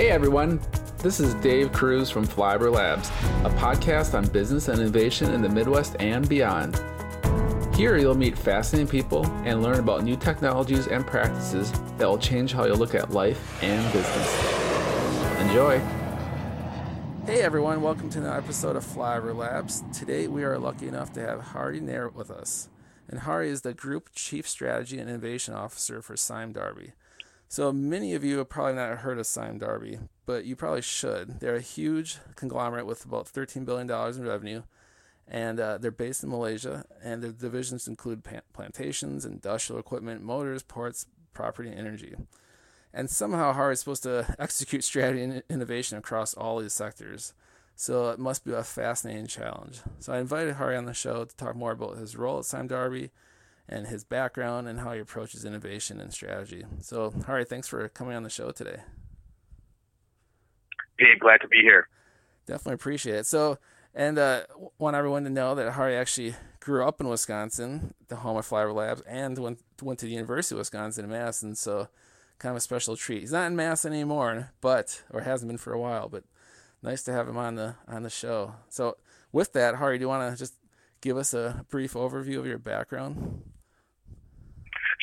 Hey everyone, this is Dave Kruse from Flyover Labs, a podcast on business and innovation in the Midwest and beyond. Here you'll meet fascinating people and learn about new technologies and practices that will change how you look at life and business. Enjoy! Hey everyone, welcome to another episode of Flyover Labs. Today we are lucky enough to have Hari Nair with us. And Hari is the Group Chief Strategy and Innovation Officer for Sime Darby. So many of you have probably not heard of Sime Darby, but you probably should. They're a huge conglomerate with about $13 billion in revenue, and uh, they're based in Malaysia. And their divisions include plantations, industrial equipment, motors, ports, property, and energy. And somehow Hari is supposed to execute strategy and innovation across all these sectors. So it must be a fascinating challenge. So I invited Hari on the show to talk more about his role at Sime Darby and his background and how he approaches innovation and strategy. So, Hari, thanks for coming on the show today. Hey, glad to be here. Definitely appreciate it. So, and uh, want everyone to know that Hari actually grew up in Wisconsin, the home of Flyover Labs, and went went to the University of Wisconsin in Madison. So, kind of a special treat. He's not in Mass anymore, but or hasn't been for a while. But nice to have him on the on the show. So, with that, Hardy, do you want to just give us a brief overview of your background?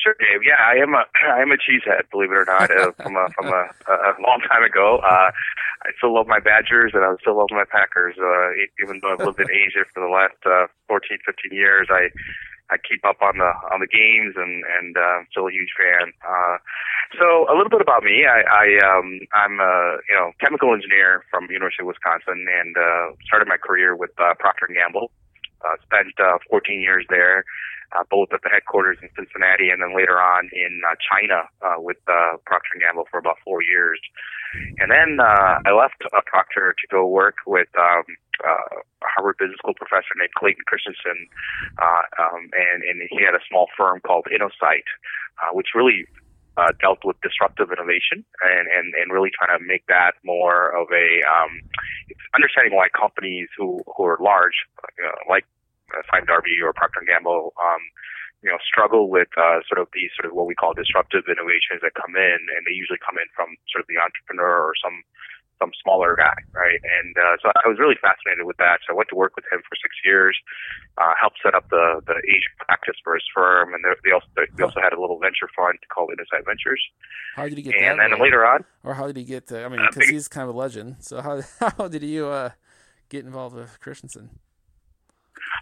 Sure, Dave. Yeah, I am a I am a cheesehead, believe it or not, uh, from a from a, a long time ago. Uh, I still love my Badgers and I still love my Packers. Uh, even though I've lived in Asia for the last uh, 14, 15 years, I I keep up on the on the games and and uh, still a huge fan. Uh, so a little bit about me. I, I um, I'm a you know chemical engineer from University of Wisconsin and uh, started my career with uh, Procter and Gamble. Uh, spent uh, 14 years there uh, both at the headquarters in Cincinnati and then later on in uh, China uh, with uh, Procter Gamble for about four years. And then uh, I left uh, Procter to go work with um, uh, a Harvard Business School professor named Clayton Christensen, uh, um, and, and he had a small firm called InnoSight, uh, which really uh, dealt with disruptive innovation and, and, and really trying to make that more of a um, understanding why companies who, who are large, uh, like uh, Sime Darby or Procter Gamble, um, you know, struggle with uh, sort of these sort of what we call disruptive innovations that come in, and they usually come in from sort of the entrepreneur or some some smaller guy, right? And uh, so I was really fascinated with that. So I went to work with him for six years, uh, helped set up the the Asian practice for his firm, and they also they also had a little venture fund called InnoSight Ventures. How did he get and, that? And then later on, or how did he get? To, I mean, because uh, he's kind of a legend. So how how did you uh, get involved with Christensen?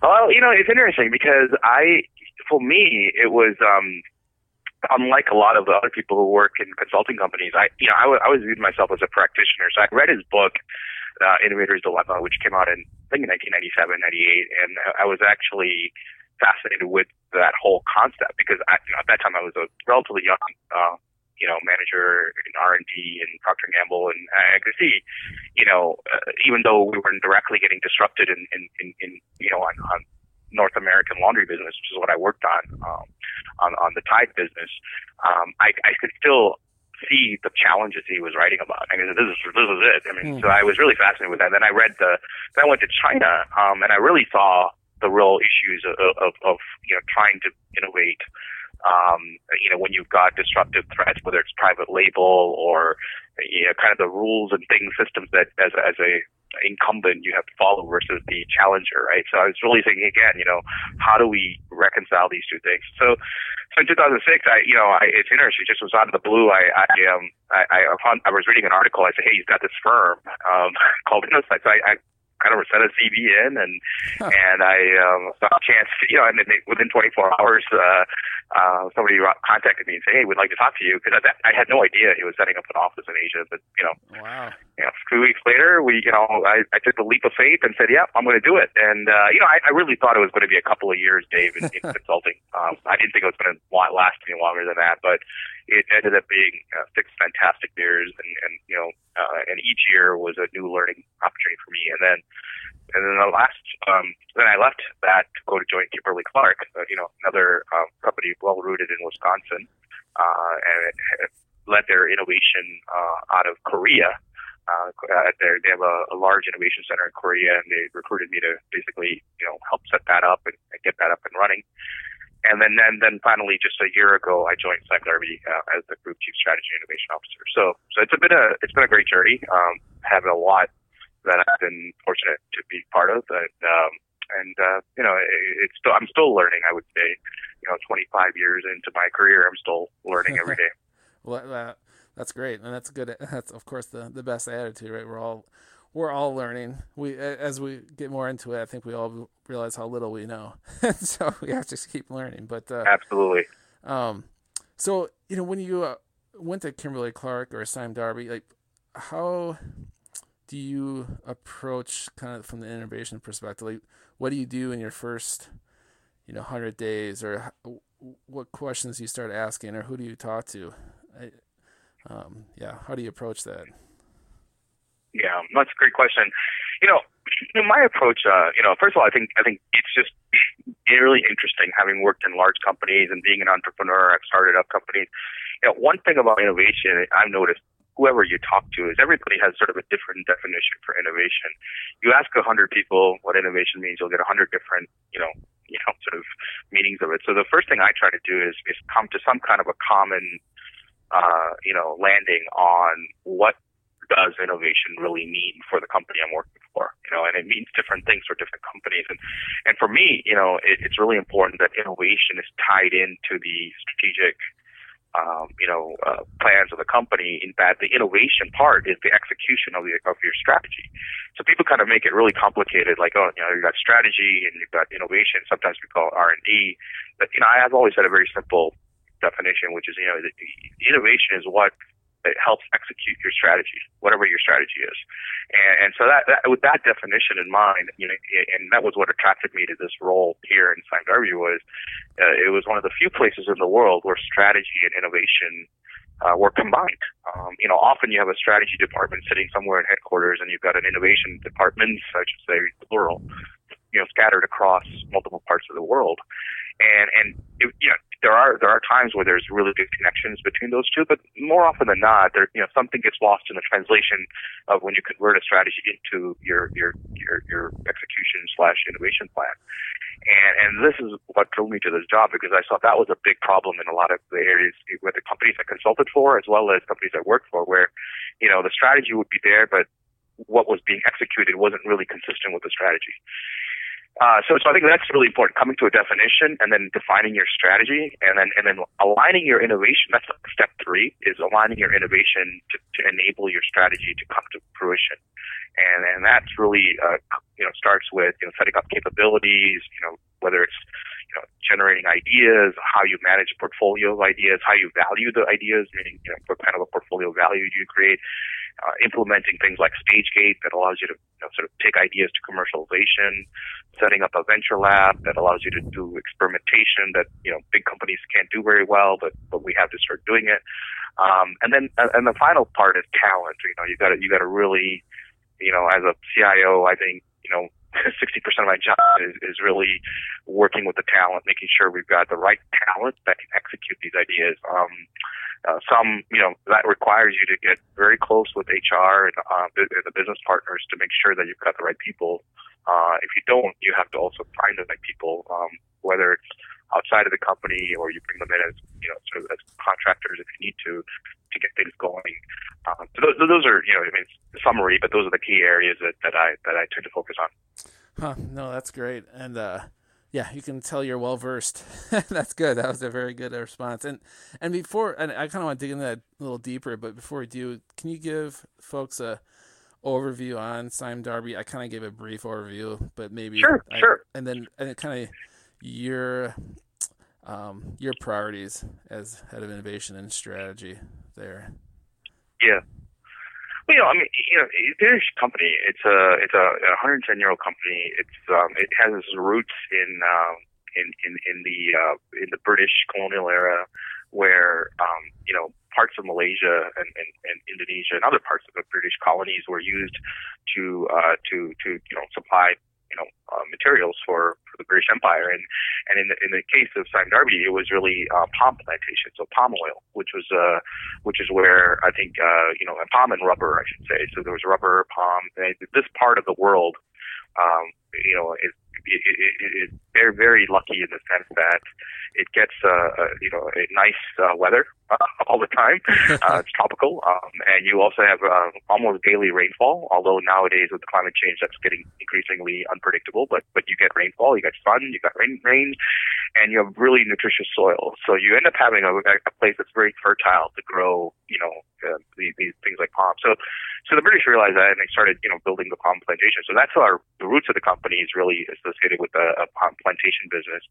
Well, you know, it's interesting because I, for me, it was um, unlike a lot of the other people who work in consulting companies. I, you know, I, w- I was viewed myself as a practitioner. So I read his book, uh, Innovator's Dilemma, which came out in I think in 1997, 98, and I was actually fascinated with that whole concept because I, you know, at that time I was a relatively young uh, you know, manager in R&D and Procter & Gamble. And I could see, you know, uh, even though we weren't directly getting disrupted in, in, in, in you know, on, on North American laundry business, which is what I worked on, um, on, on the Tide business, um, I, I could still see the challenges he was writing about. I mean, this is this is it. I mean, mm. so I was really fascinated with that. Then I read the, then I went to China, um, and I really saw the real issues of, of, of you know trying to innovate um, you know, when you've got disruptive threats, whether it's private label or you know, kind of the rules and things, systems that as, as a incumbent you have to follow versus the challenger, right? So I was really thinking again, you know, how do we reconcile these two things? So, so in 2006, I, you know, I, it's interesting. Just was out of the blue. I, I, um, I, I, found, I was reading an article. I said, hey, you've got this firm um, called InnoSight. So I, I kind of sent a CV in, and huh. and I um, saw a chance, you know, and then they, within 24 hours, uh, uh, somebody contacted me and said, "Hey, we'd like to talk to you," because I, I had no idea he was setting up an office in Asia. But you know, wow. you know, two weeks later, we, you know, I, I took the leap of faith and said, "Yeah, I'm going to do it." And uh, you know, I, I really thought it was going to be a couple of years, Dave, in, in consulting. Um, I didn't think it was going to last any longer than that, but it ended up being uh, six fantastic years, and, and you know, and each year was a new learning opportunity for me. And then, and then the last, um, then I left that to go to join Kimberly Clark, uh, you know, another um, company well rooted in Wisconsin, uh, and it led their innovation uh, out of Korea. Uh, they have a, a large innovation center in Korea, and they recruited me to basically, you know, help set that up and, and get that up and running. And then then then finally, just a year ago, I joined Darby uh, as the group chief strategy innovation officer. So so it's a been a it's been a great journey. Um, having a lot that I've been fortunate to be part of, and um, and uh, you know, it, it's still I'm still learning. I would say, you know, 25 years into my career, I'm still learning every day. well, that's great, and that's good. That's of course the the best attitude, right? We're all we're all learning. We as we get more into it, I think we all realize how little we know, so we have to keep learning. But uh, absolutely. Um, so you know, when you uh, went to Kimberly Clark or Sime Darby, like how do you approach kind of from the innovation perspective? Like, what do you do in your first, you know, hundred days, or what questions you start asking, or who do you talk to? I, um, yeah, how do you approach that? Yeah, that's a great question. You know, my approach, uh, you know, first of all, I think I think it's just really interesting having worked in large companies and being an entrepreneur. I've started up companies. You know, one thing about innovation I've noticed whoever you talk to is everybody has sort of a different definition for innovation. You ask a hundred people what innovation means, you'll get a hundred different, you know, you know, sort of meanings of it. So the first thing I try to do is is come to some kind of a common, uh, you know, landing on what does innovation really mean for the company I'm working for? You know, and it means different things for different companies. And and for me, you know, it, it's really important that innovation is tied into the strategic um, you know, uh, plans of the company. In that, the innovation part is the execution of the of your strategy. So people kind of make it really complicated, like, oh, you know, you've got strategy and you've got innovation. Sometimes we call it R and D, but you know, I have always had a very simple definition, which is, you know, the, the innovation is what it helps execute your strategy, whatever your strategy is. And, and so that, that, with that definition in mind, you know, and that was what attracted me to this role here in Sime Darby was uh, it was one of the few places in the world where strategy and innovation uh, were combined. Um, you know, often you have a strategy department sitting somewhere in headquarters, and you've got an innovation department, I should say, plural, you know, scattered across multiple parts of the world. And and it, you know, there are there are times where there's really good connections between those two, but more often than not, there you know something gets lost in the translation of when you convert a strategy into your your your, your execution slash innovation plan. And and this is what drew me to this job because I saw that was a big problem in a lot of the areas where the companies I consulted for as well as companies I worked for, where you know the strategy would be there, but what was being executed wasn't really consistent with the strategy. Uh, so, so I think that's really important. Coming to a definition and then defining your strategy, and then and then aligning your innovation. That's step three: is aligning your innovation to, to enable your strategy to come to fruition. And and that's really uh, you know starts with you know setting up capabilities. You know whether it's you know generating ideas, how you manage portfolio of ideas, how you value the ideas, meaning you know what kind of a portfolio value do you create, uh, implementing things like StageGate that allows you to you know, sort of take ideas to commercialization, setting up a venture lab that allows you to do experimentation that you know big companies can't do very well, but but we have to start doing it. Um, and then uh, and the final part is talent. You know, you got to you got to really, you know, as a CIO, I think you know 60% of my job is, is really working with the talent, making sure we've got the right talent that can execute these ideas. Um, uh, some, you know, that requires you to get very close with HR and uh, the business partners to make sure that you've got the right people. Uh, if you don't, you have to also find the right people, um, whether it's outside of the company or you bring them in as, you know, sort of as contractors if you need to, to get things going. Um, so those, those are, you know, I mean, summary, but those are the key areas that, that I that I tend to focus on. Huh, no, that's great, and uh, yeah, you can tell you're well versed. That's good. That was a very good response. And and before, and I kind of want to dig into that a little deeper, but before we do, can you give folks a overview on Sime Darby? I kind of gave a brief overview, but maybe sure, I, sure. And then and kind of your um, your priorities as head of innovation and strategy there. Yeah. Well, you know, I mean, you know, Danish company. It's a it's a 110 year old company. It's um, it has its roots in um, in in in the uh, in the British colonial era, where um, you know parts of Malaysia and, and, and Indonesia and other parts of the British colonies were used to uh, to to you know supply you know uh, materials for, for the British Empire. And and in the in the case of Sime Darby, it was really uh, palm plantation, so palm oil, which was uh, which is where I think uh, you know palm and rubber, I should say. So there was rubber, palm. And this part of the world, um, you know, is it, it, it, they're very lucky in the sense that it gets uh, uh, you know a nice uh, weather uh, all the time. Uh, it's tropical, um, and you also have uh, almost daily rainfall. Although nowadays with climate change, that's getting increasingly unpredictable. But but you get rainfall, you get sun, you got rain, rain, and you have really nutritious soil. So you end up having a, a place that's very fertile to grow, you know, uh, these, these things like palm. So so the British realized that, and they started, you know, building the palm plantation. So that's our the roots of the company is really associated with a, a palm plantation business.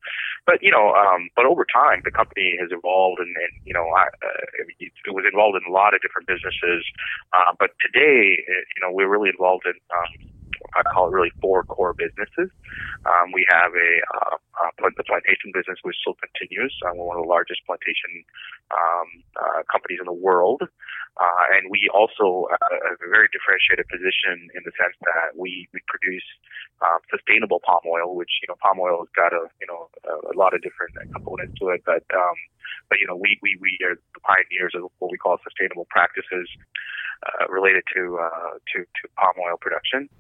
But you know, um, but over time, the company has evolved, and, and you know, I, uh, it was involved in a lot of different businesses. Uh, but today, uh, you know, we're really involved in. Um, I call it really four core businesses. Um, we have a uh, uh, the plantation business, which still continues. Uh, we're one of the largest plantation um, uh, companies in the world. Uh, and we also uh, have a very differentiated position in the sense that we, we produce um, sustainable palm oil, which, you know, palm oil has got a, you know, a, a lot of different components to it. But, um, but, you know, we, we, we are the pioneers of what we call sustainable practices related to, to, to palm oil production.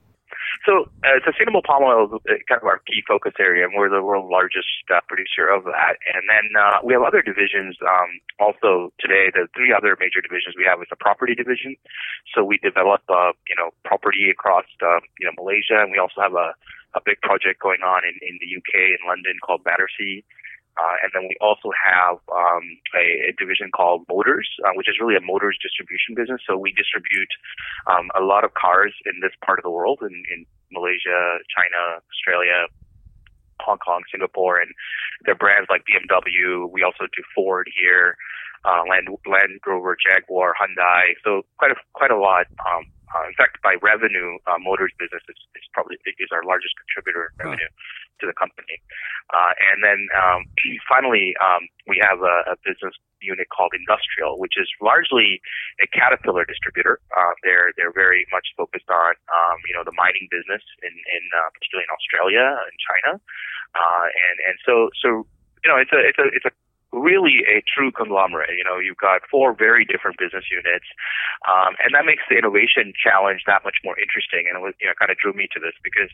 So uh, sustainable palm oil is uh, kind of our key focus area, and we're the world's largest uh, producer of that. And then uh, we have other divisions um, also today. The three other major divisions we have is the property division. So we develop, uh, you know, property across, uh, you know, Malaysia, and we also have a, a big project going on in, in the UK in London called Battersea. Uh, and then we also have um, a, a division called Motors, uh, which is really a motors distribution business. So we distribute um, a lot of cars in this part of the world, in, in Malaysia, China, Australia, Hong Kong, Singapore, and their brands like BMW. We also do Ford here, uh, Land Land Rover, Jaguar, Hyundai. So quite a quite a lot. Um, uh, in fact, by revenue, uh, Motors business is, is probably is our largest contributor in revenue. To the company. Uh, and then um, finally, um, we have a, a, business unit called Industrial, which is largely a Caterpillar distributor. Uh, they're they're very much focused on um, you know the mining business in in uh, particularly in Australia and China, uh, and and so so you know it's a it's a it's a really a true conglomerate. You know, you've got four very different business units, um, and that makes the innovation challenge that much more interesting. And it was, you know, kind of drew me to this because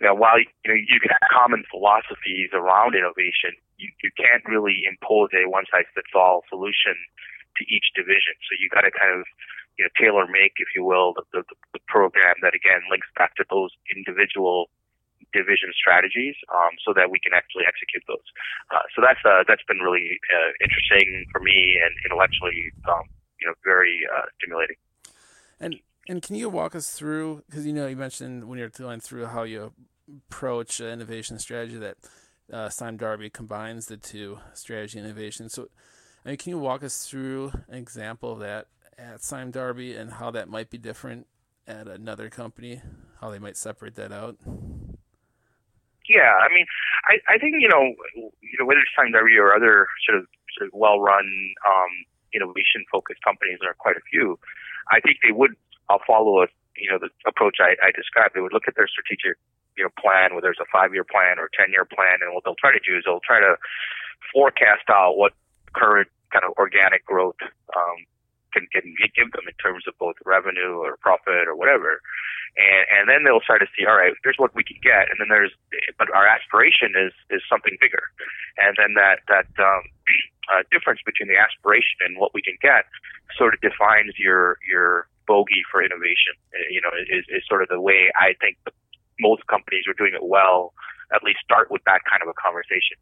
you know, while you know you can have common philosophies around innovation, you, you can't really impose a one size fits all solution to each division. So you got to kind of you know tailor make, if you will, the, the, the program that again links back to those individual division strategies, um, so that we can actually execute those. Uh, so that's uh, that's been really uh, interesting for me and intellectually, um, you know, very uh, stimulating. And and can you walk us through because you know you mentioned when you're going through how you approach innovation strategy that uh, Darby combines the two strategy innovation. So, I mean, can you walk us through an example of that at Sime Darby and how that might be different at another company? How they might separate that out? Yeah, I mean, I, I think you know, you know, whether it's Sime Darby or other sort of sort of well-run um, innovation-focused companies, there are quite a few. I think they would I'll follow a you know the approach I, I described. They would look at their strategic you know plan, whether it's a five year plan or ten year plan, and what they'll try to do is they'll try to forecast out what current kind of organic growth um, can, can give them in terms of both revenue or profit or whatever. And, and then they'll try to see, all right, here's what we can get. And then there's, but our aspiration is, is something bigger. And then that, that, um, uh, difference between the aspiration and what we can get sort of defines your, your bogey for innovation. Uh, you know, is, is sort of the way I think the, most companies are doing it well. At least start with that kind of a conversation.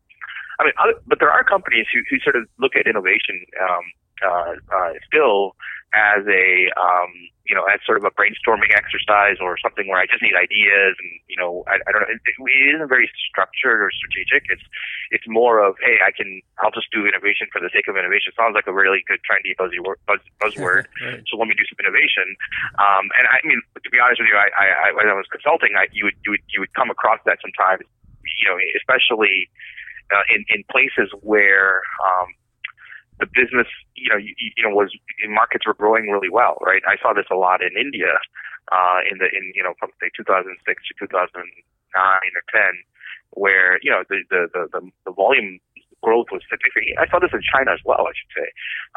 I mean, other, but there are companies who, who sort of look at innovation um, uh, uh, still as a um, you know as sort of a brainstorming exercise or something where I just need ideas and you know I, I don't know it, it isn't very structured or strategic. It's it's more of hey I can I'll just do innovation for the sake of innovation. Sounds like a really good trendy buzzy word, buzz, buzzword. right. So let me do some innovation. Um, and I mean to be honest with you, I, I, I when I was consulting, I, you would you would you would come across that sometimes. You know, especially uh, in in places where um, the business, you know, you, you know, was markets were growing really well, right? I saw this a lot in India, uh, in the in you know from say 2006 to 2009 or 10, where you know the the the, the, volume growth was significant. I saw this in China as well, I should say,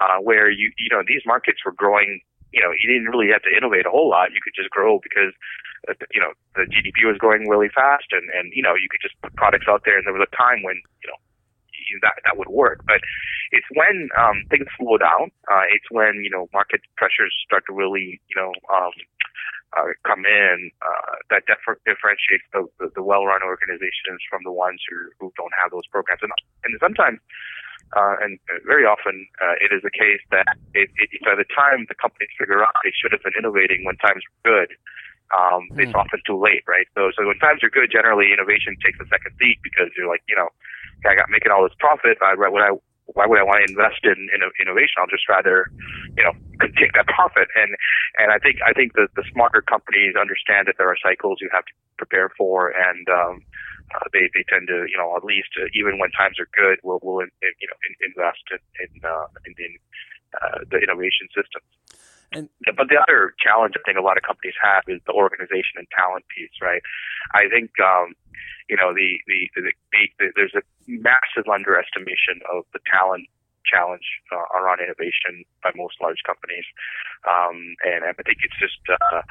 uh, where you you know these markets were growing. You know, you didn't really have to innovate a whole lot. You could just grow because uh, you know the GDP was growing really fast, and and you know you could just put products out there. And there was a time when you know that that would work. But it's when um, things slow down. Uh, it's when you know market pressures start to really you know um, uh, come in uh, that differ- differentiates the, the, the well-run organizations from the ones who, who don't have those programs. And, and sometimes, uh, and very often, uh, it is the case that it, it, by the time the companies figure out they should have been innovating when times were good, um, mm. it's often too late, right? So, so when times are good, generally innovation takes a second seat because you're like, you know, I got making all this profit. I, what I why would I want to invest in, in innovation? I'll just rather, you know, take that profit. And and I think I think the the smarter companies understand that there are cycles you have to prepare for, and um, uh, they they tend to, you know, at least uh, even when times are good, will will in, in, you know in, invest in in, uh, in, in uh, the innovation systems. And, but the other challenge I think a lot of companies have is the organization and talent piece, right? I think um, you know, the, the, the, the, there's a massive underestimation of the talent challenge uh, around innovation by most large companies. Um, and I think it's just uh,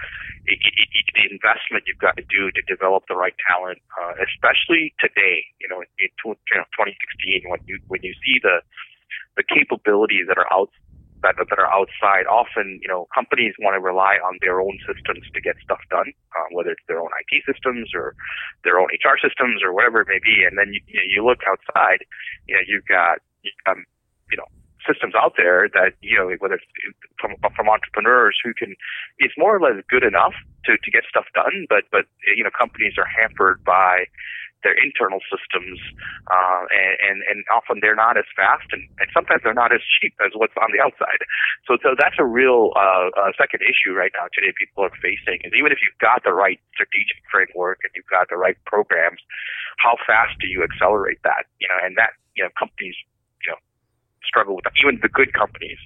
it, it, it, the investment you've got to do to develop the right talent, uh, especially today. You know, in, in you know, 2016, when you when you see the the capabilities that are out that, that are outside. Often, you know, companies want to rely on their own systems to get stuff done, uh, whether it's their own IT systems or their own HR systems or whatever it may be. And then you, you, know, you look outside, you know, you've got, um, you know, systems out there that you know whether it's from from entrepreneurs who can it's more or less good enough to to get stuff done but but you know companies are hampered by their internal systems, uh, and, and, often they're not as fast, and, and sometimes they're not as cheap as what's on the outside. So, so that's a real uh, uh, second issue right now today. People are facing is even if you've got the right strategic framework and you've got the right programs, how fast do you accelerate that? You know, and that you know companies you know struggle with that. Even the good companies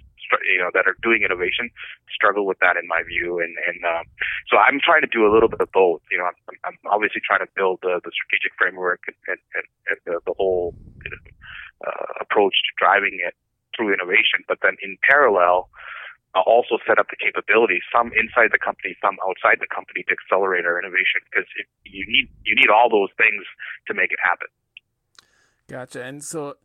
you know that are doing innovation struggle with that in my view and and um, so I'm trying to do a little bit of both you know I'm, I'm obviously trying to build the, the strategic framework and, and, and, the, the whole you know, uh, approach to driving it through innovation but then in parallel also set up the capabilities, some inside the company, some outside the company, to accelerate our innovation. Because you need you need all those things to make it happen. Gotcha. And so,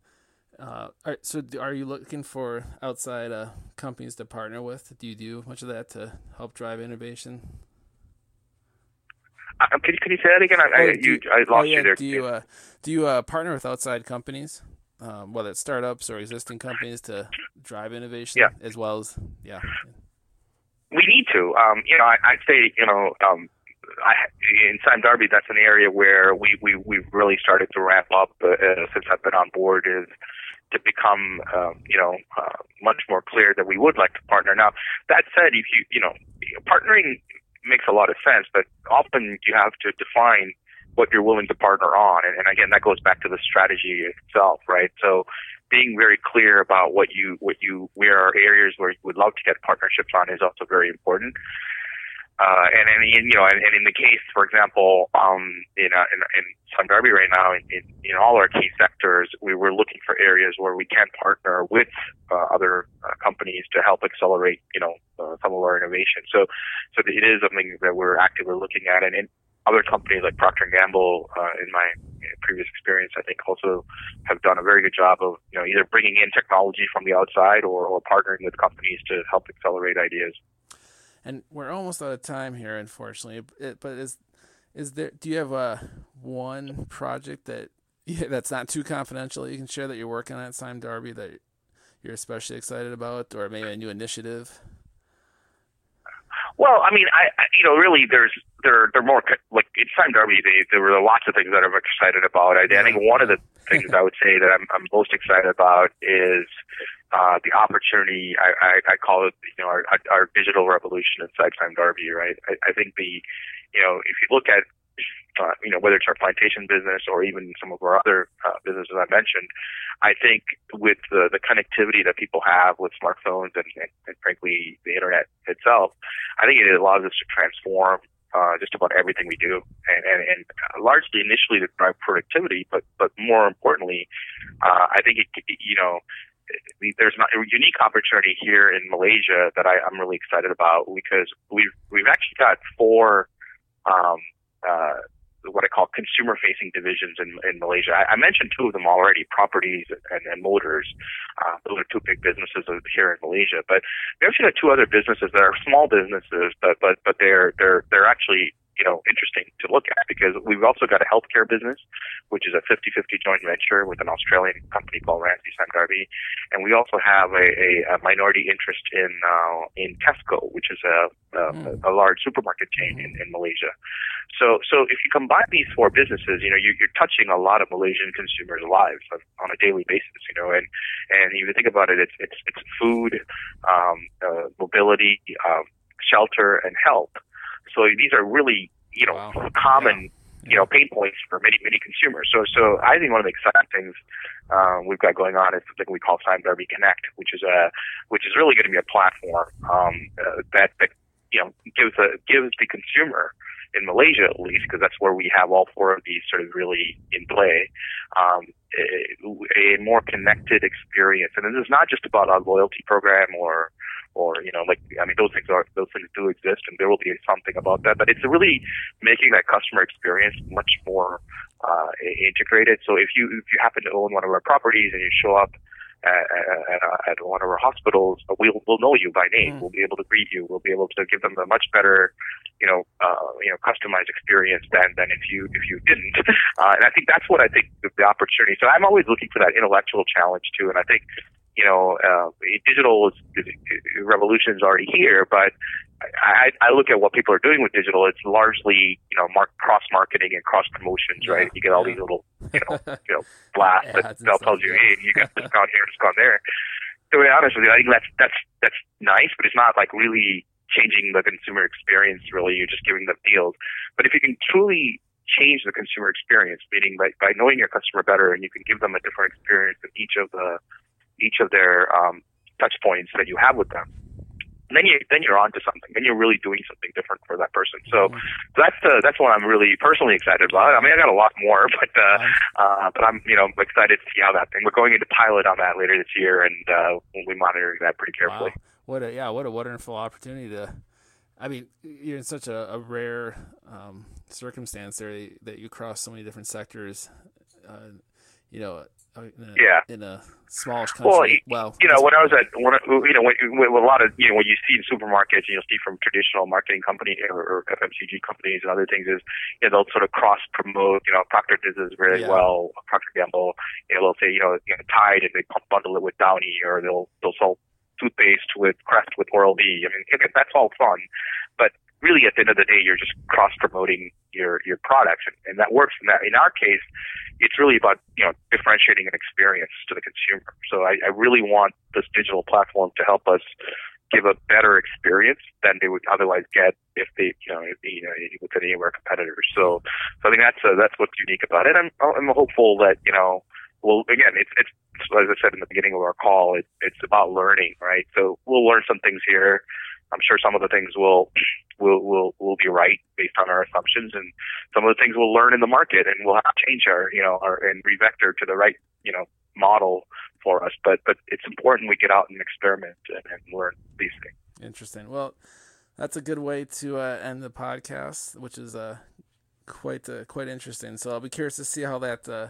uh, so are you looking for outside uh, companies to partner with? Do you do much of that to help drive innovation? Uh, can, you, can you say that again? I, oh, I, you, I lost oh, yeah. you there. Do you uh, do you uh, partner with outside companies, um, whether it's startups or existing companies, to drive innovation yeah. as well as yeah? We need to. Um, you know, I, I'd say you know um, I, in Sime Darby, that's an area where we we we've really started to ramp up uh, since I've been on board. Is to become, um, you know, uh, much more clear that we would like to partner. Now, that said, if you, you know, partnering makes a lot of sense, but often you have to define what you're willing to partner on. And, and again, that goes back to the strategy itself, right? So being very clear about what you, what you, where are areas where you would love to get partnerships on is also very important. Uh, and, and in, you know, and, and in the case, for example, um, in, uh, in, in Sime Darby right now, in, in, in all our key sectors, we were looking for areas where we can partner with uh, other uh, companies to help accelerate, you know, uh, some of our innovation. So, so it is something that we're actively looking at, and, and other companies like Procter and Gamble, uh, in my previous experience, I think also have done a very good job of, you know, either bringing in technology from the outside or, or partnering with companies to help accelerate ideas and we're almost out of time here, unfortunately. It, but is is there? Do you have a uh, one project that yeah, that's not too confidential that you can share that you're working on at Sime Darby that you're especially excited about, or maybe a new initiative? Well, I mean, I, I you know, really, there's there there are more like in Sime Darby. They, there were lots of things that I'm excited about. I, I think one of the things I would say that I'm, I'm most excited about is uh, the opportunity. I, I, I call it, you know, our, our digital revolution inside Sime Darby. right? I, I think the, you know, if you look at, uh, you know, whether it's our plantation business or even some of our other uh, businesses I mentioned, I think with the, the connectivity that people have with smartphones and, and, and frankly the internet itself, I think it allows us to transform uh, just about everything we do, and, and, and largely initially to drive productivity, but but more importantly, uh, I think it, you know there's not a unique opportunity here in Malaysia that I, I'm really excited about because we've we've actually got four um, uh, what I call consumer facing divisions in, in Malaysia. I, I mentioned two of them already, properties and, and motors. Uh, those are two big businesses here in Malaysia. But we actually got two other businesses that are small businesses, but but but they're they're they're actually you know, interesting to look at because we've also got a healthcare business, which is a 50-50 joint venture with an Australian company called Ramsay Darby, and we also have a, a, a minority interest in uh, in Tesco, which is a a, mm. a large supermarket chain in, in Malaysia. So so if you combine these four businesses, you know, you're, you're touching a lot of Malaysian consumers' lives on, on a daily basis, you know, and and if you think about it, it's it's it's food, um, uh, mobility, um, shelter, and health. So these are really, you know, wow. common, yeah. you know, pain points for many, many consumers. So, so I think one of the exciting things um, we've got going on is something we call Sime Darby Connect, which is a, which is really going to be a platform um, uh, that, that, you know, gives a gives the consumer in Malaysia at least, because that's where we have all four of these sort of really in play, um, a, a more connected experience. And this is not just about a loyalty program or or you know like I mean those things are those things do exist and there will be something about that but it's really making that customer experience much more uh, integrated so if you if you happen to own one of our properties and you show up at, at, at one of our hospitals, we'll we'll know you by name. Mm. We'll be able to greet you. We'll be able to give them a much better, you know, uh, you know, customized experience than than if you if you didn't. Uh, and I think that's what I think the, the opportunity. So I'm always looking for that intellectual challenge too. And I think you know, uh, digital is, revolution is already here, but I, I look at what people are doing with digital. It's largely, you know, mark, cross marketing and cross promotions, yeah, right? You get all yeah. these little, you know, you know, blasts yeah, that they'll tell you, hey, you got discount here, discount there. To be honest with you, I think that's that's that's nice, but it's not like really changing the consumer experience. Really, you're just giving them deals. But if you can truly change the consumer experience, meaning by, by knowing your customer better, and you can give them a different experience in each of the each of their um, touch points that you have with them. And then you then you're on to something. Then you're really doing something different for that person. So, mm-hmm. so that's uh, that's what I'm really personally excited about. I mean, I got a lot more, but uh, uh, but I'm you know excited to see how that thing. We're going into pilot on that later this year, and uh, we'll be monitoring that pretty carefully. Wow. What a yeah, what a wonderful opportunity to. I mean, you're in such a, a rare um, circumstance there that you cross so many different sectors. Uh, you know, in a, yeah, in a smallish country. Well, well, you know, when I was at when you know, when, when a lot of you know, what you see in supermarkets, you'll see from traditional marketing company or, or FMCG companies and other things is, you know, they'll sort of cross promote. You know, Procter does this very yeah. well. Procter Gamble, you know, they'll say, you know, you know, Tide and they bundle it with Downy, or they'll they'll sell toothpaste with Crest with Oral B. I mean, that's all fun, but really at the end of the day, you're just cross promoting your your products, and, and that works. In that, in our case, it's really about you know differentiating an experience to the consumer. So I, I really want this digital platform to help us give a better experience than they would otherwise get if they you know, you know with any of our competitors. So, so I think that's uh, that's what's unique about it. I'm I'm hopeful that you know. Well, again, it's, it's as I said in the beginning of our call, it, it's about learning, right? So we'll learn some things here. I'm sure some of the things will will will will be right based on our assumptions, and some of the things we'll learn in the market, and we'll have to change our you know our and revector to the right you know model for us. But but it's important we get out and experiment and, and learn these things. Interesting. Well, that's a good way to uh, end the podcast, which is uh, quite uh, quite interesting. So I'll be curious to see how that uh,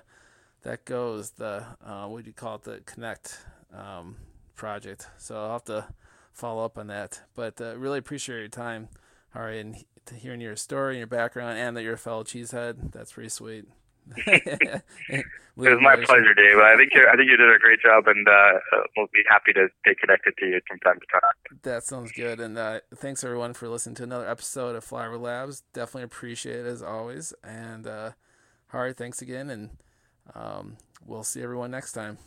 that goes. The uh, what do you call it? The Connect um, project. So I'll have to follow up on that. But uh, really appreciate your time, Hari, and hearing your story and your background, and that you're a fellow cheesehead. That's pretty sweet. it was my pleasure, Dave. I think you I think you did a great job, and uh, we'll be happy to stay connected to you from time to time. That sounds good, and uh, thanks everyone for listening to another episode of Flyover Labs. Definitely appreciate it as always, and uh, Hari, thanks again, and um, we'll see everyone next time.